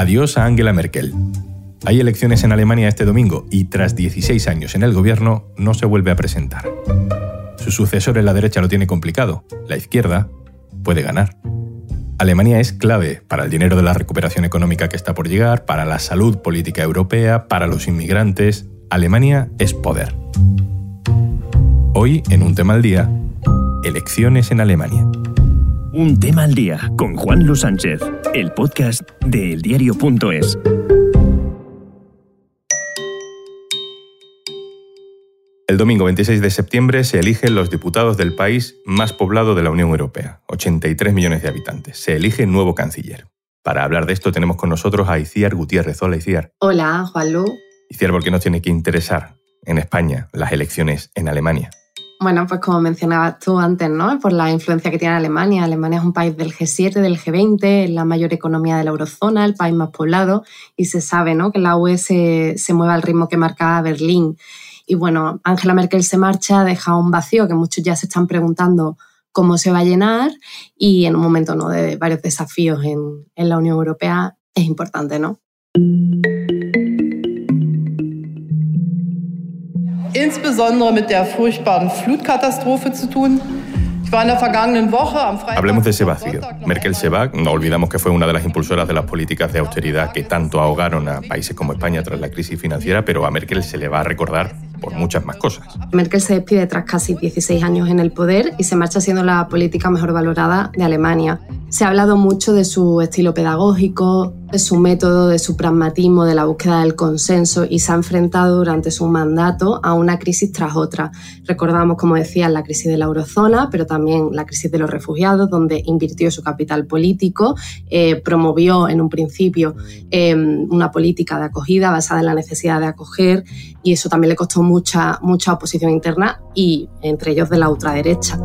Adiós a Angela Merkel. Hay elecciones en Alemania este domingo y tras 16 años en el gobierno no se vuelve a presentar. Su sucesor en la derecha lo tiene complicado. La izquierda puede ganar. Alemania es clave para el dinero de la recuperación económica que está por llegar, para la salud política europea, para los inmigrantes. Alemania es poder. Hoy, en un tema al día, elecciones en Alemania. Un tema al día con Juan Luis Sánchez, el podcast de eldiario.es. El domingo 26 de septiembre se eligen los diputados del país más poblado de la Unión Europea, 83 millones de habitantes. Se elige nuevo canciller. Para hablar de esto tenemos con nosotros a Iciar Gutiérrez. Hola, Iciar. Hola, Juanlu. Iciar, ¿por qué nos tiene que interesar en España las elecciones en Alemania? Bueno, pues como mencionabas tú antes, ¿no? Por la influencia que tiene Alemania. Alemania es un país del G7, del G20, es la mayor economía de la eurozona, el país más poblado, y se sabe, ¿no? Que la UE se, mueve al ritmo que marcaba Berlín. Y bueno, Angela Merkel se marcha, deja un vacío que muchos ya se están preguntando cómo se va a llenar y en un momento ¿no? de varios desafíos en, en la Unión Europea es importante, ¿no? Insbesondere mit der furchtbaren Flutkatastrophe zu tun. Hablemos de ese vacío. Merkel se va, no olvidamos que fue una de las impulsoras de las políticas de austeridad que tanto ahogaron a países como España tras la crisis financiera, pero a Merkel se le va a recordar por muchas más cosas. Merkel se despide tras casi 16 años en el poder y se marcha siendo la política mejor valorada de Alemania. Se ha hablado mucho de su estilo pedagógico, de su método, de su pragmatismo, de la búsqueda del consenso y se ha enfrentado durante su mandato a una crisis tras otra. Recordamos, como decía, la crisis de la eurozona, pero también la crisis de los refugiados, donde invirtió su capital político, eh, promovió en un principio eh, una política de acogida basada en la necesidad de acoger y eso también le costó mucha, mucha oposición interna y entre ellos de la ultraderecha.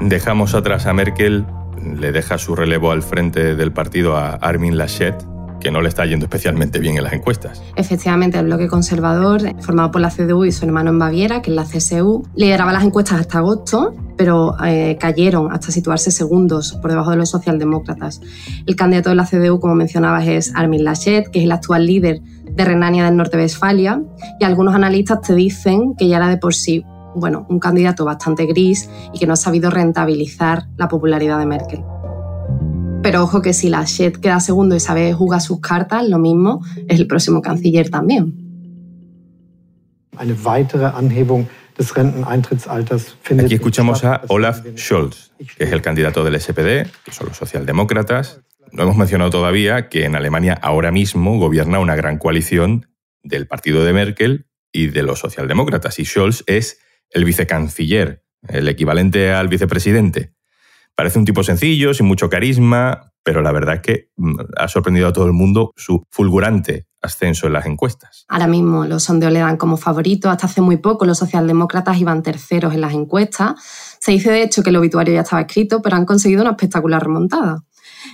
Dejamos atrás a Merkel, le deja su relevo al frente del partido a Armin Laschet, que no le está yendo especialmente bien en las encuestas. Efectivamente, el bloque conservador, formado por la CDU y su hermano en Baviera, que es la CSU, lideraba las encuestas hasta agosto, pero eh, cayeron hasta situarse segundos por debajo de los socialdemócratas. El candidato de la CDU, como mencionabas, es Armin Laschet, que es el actual líder de Renania del Norte-Westfalia, y algunos analistas te dicen que ya era de por sí bueno, un candidato bastante gris y que no ha sabido rentabilizar la popularidad de Merkel. Pero ojo que si Laschet queda segundo y sabe jugar sus cartas, lo mismo es el próximo canciller también. Aquí escuchamos a Olaf Scholz, que es el candidato del SPD, que son los socialdemócratas, no hemos mencionado todavía que en Alemania ahora mismo gobierna una gran coalición del partido de Merkel y de los socialdemócratas. Y Scholz es el vicecanciller, el equivalente al vicepresidente. Parece un tipo sencillo, sin mucho carisma, pero la verdad es que mm, ha sorprendido a todo el mundo su fulgurante ascenso en las encuestas. Ahora mismo los sondeos le dan como favorito. Hasta hace muy poco los socialdemócratas iban terceros en las encuestas. Se dice de hecho que el obituario ya estaba escrito, pero han conseguido una espectacular remontada.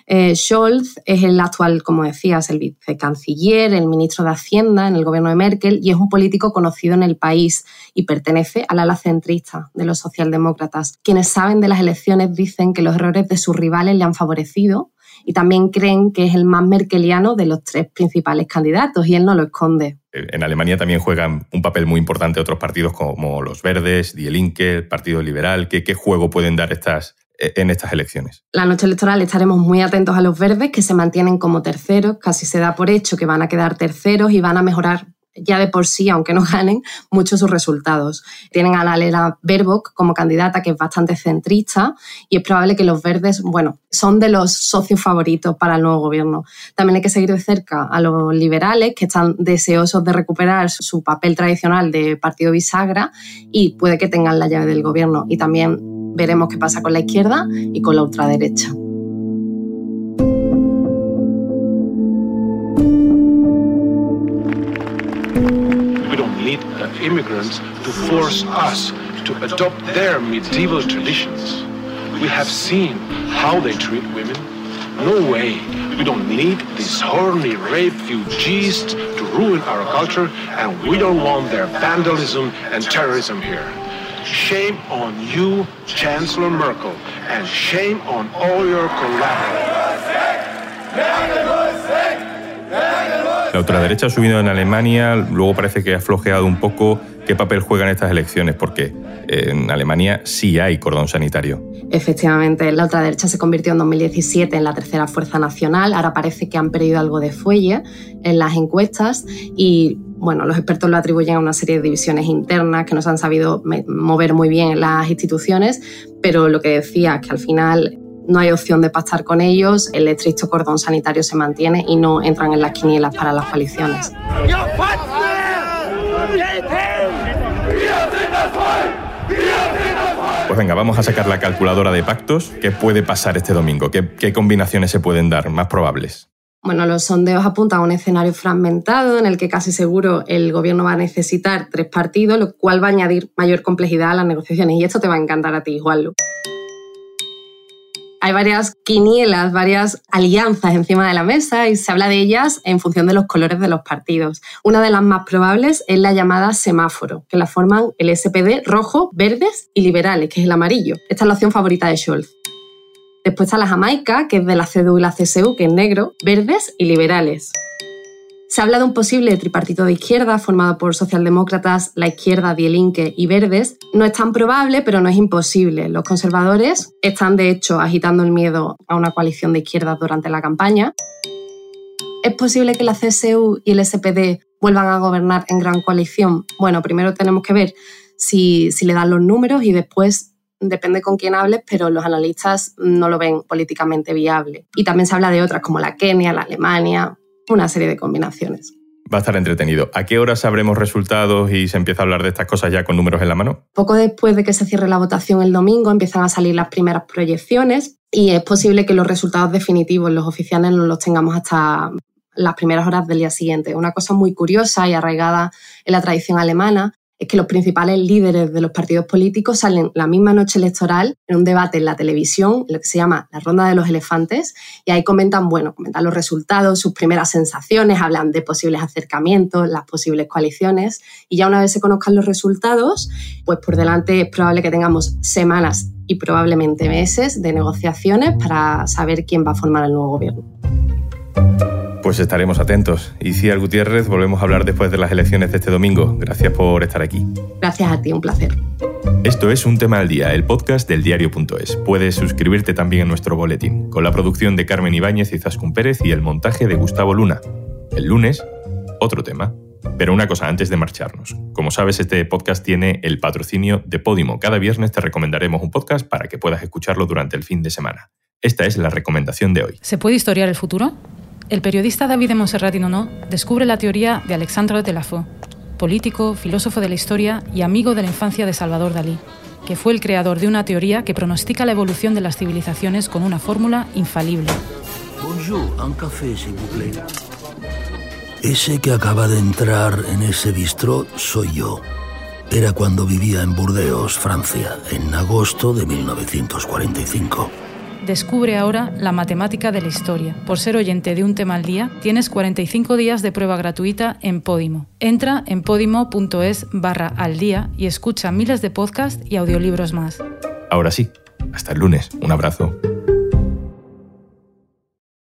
Eh, Scholz es el actual, como decías, el vicecanciller, el ministro de Hacienda en el gobierno de Merkel y es un político conocido en el país y pertenece al ala centrista de los socialdemócratas. Quienes saben de las elecciones dicen que los errores de sus rivales le han favorecido y también creen que es el más merkeliano de los tres principales candidatos y él no lo esconde. En Alemania también juegan un papel muy importante otros partidos como los Verdes, Die Linke, el Partido Liberal. ¿Qué, qué juego pueden dar estas, en estas elecciones. La noche electoral estaremos muy atentos a los verdes que se mantienen como terceros, casi se da por hecho que van a quedar terceros y van a mejorar ya de por sí, aunque no ganen, mucho sus resultados. Tienen a Lela Baerbock como candidata, que es bastante centrista, y es probable que los verdes, bueno, son de los socios favoritos para el nuevo gobierno. También hay que seguir de cerca a los liberales, que están deseosos de recuperar su papel tradicional de partido bisagra y puede que tengan la llave del gobierno. Y también veremos qué pasa con la izquierda y con la ultraderecha. We don't need uh, immigrants to force us to adopt their medieval traditions. We have seen how they treat women. No way. We don't need these horny refugees to ruin our culture, and we don't want their vandalism and terrorism here. Shame on you, Chancellor Merkel, and shame on all your collaborators. La ultraderecha ha subido en Alemania, luego parece que ha flojeado un poco. ¿Qué papel juegan estas elecciones? Porque en Alemania sí hay cordón sanitario. Efectivamente, la ultraderecha se convirtió en 2017 en la tercera fuerza nacional. Ahora parece que han perdido algo de fuelle en las encuestas y bueno, los expertos lo atribuyen a una serie de divisiones internas que no se han sabido mover muy bien en las instituciones, pero lo que decía es que al final no hay opción de pactar con ellos, el estricto cordón sanitario se mantiene y no entran en las quinielas para las coaliciones. Pues venga, vamos a sacar la calculadora de pactos. ¿Qué puede pasar este domingo? ¿Qué, ¿Qué, combinaciones se pueden dar más probables? Bueno, los sondeos apuntan a un escenario fragmentado en el que casi seguro el gobierno va a necesitar tres partidos, lo cual va a añadir mayor complejidad a las negociaciones. Y esto te va a encantar a ti, Juanlu hay varias quinielas, varias alianzas encima de la mesa y se habla de ellas en función de los colores de los partidos. Una de las más probables es la llamada semáforo, que la forman el SPD rojo, verdes y liberales, que es el amarillo. Esta es la opción favorita de Scholz. Después está la Jamaica, que es de la CDU y la CSU, que es negro, verdes y liberales. Se habla de un posible tripartito de izquierda formado por socialdemócratas, la izquierda, Die y Verdes. No es tan probable, pero no es imposible. Los conservadores están, de hecho, agitando el miedo a una coalición de izquierdas durante la campaña. ¿Es posible que la CSU y el SPD vuelvan a gobernar en gran coalición? Bueno, primero tenemos que ver si le dan los números y después depende con quién hables, pero los analistas no lo ven políticamente viable. Y también se habla de otras como la Kenia, la Alemania, una serie de combinaciones. Va a estar entretenido. ¿A qué hora sabremos resultados y se empieza a hablar de estas cosas ya con números en la mano? Poco después de que se cierre la votación el domingo empiezan a salir las primeras proyecciones y es posible que los resultados definitivos, los oficiales, no los tengamos hasta las primeras horas del día siguiente. Una cosa muy curiosa y arraigada en la tradición alemana es que los principales líderes de los partidos políticos salen la misma noche electoral en un debate en la televisión, lo que se llama la ronda de los elefantes, y ahí comentan, bueno, comentan los resultados, sus primeras sensaciones, hablan de posibles acercamientos, las posibles coaliciones, y ya una vez se conozcan los resultados, pues por delante es probable que tengamos semanas y probablemente meses de negociaciones para saber quién va a formar el nuevo gobierno. Pues estaremos atentos. Y Ciar Gutiérrez, volvemos a hablar después de las elecciones de este domingo. Gracias por estar aquí. Gracias a ti, un placer. Esto es Un Tema al Día, el podcast del diario.es. Puedes suscribirte también en nuestro boletín, con la producción de Carmen Ibáñez y Zascun Pérez y el montaje de Gustavo Luna. El lunes, otro tema. Pero una cosa antes de marcharnos. Como sabes, este podcast tiene el patrocinio de Podimo. Cada viernes te recomendaremos un podcast para que puedas escucharlo durante el fin de semana. Esta es la recomendación de hoy. ¿Se puede historiar el futuro? El periodista David de Monserrat no descubre la teoría de Alexandre Delafoe, político, filósofo de la historia y amigo de la infancia de Salvador Dalí, que fue el creador de una teoría que pronostica la evolución de las civilizaciones con una fórmula infalible. Bonjour, un café, vous. Ese que acaba de entrar en ese bistró soy yo. Era cuando vivía en Burdeos, Francia, en agosto de 1945. Descubre ahora la matemática de la historia. Por ser oyente de un tema al día, tienes 45 días de prueba gratuita en Podimo. Entra en podimo.es barra al día y escucha miles de podcasts y audiolibros más. Ahora sí, hasta el lunes. Un abrazo.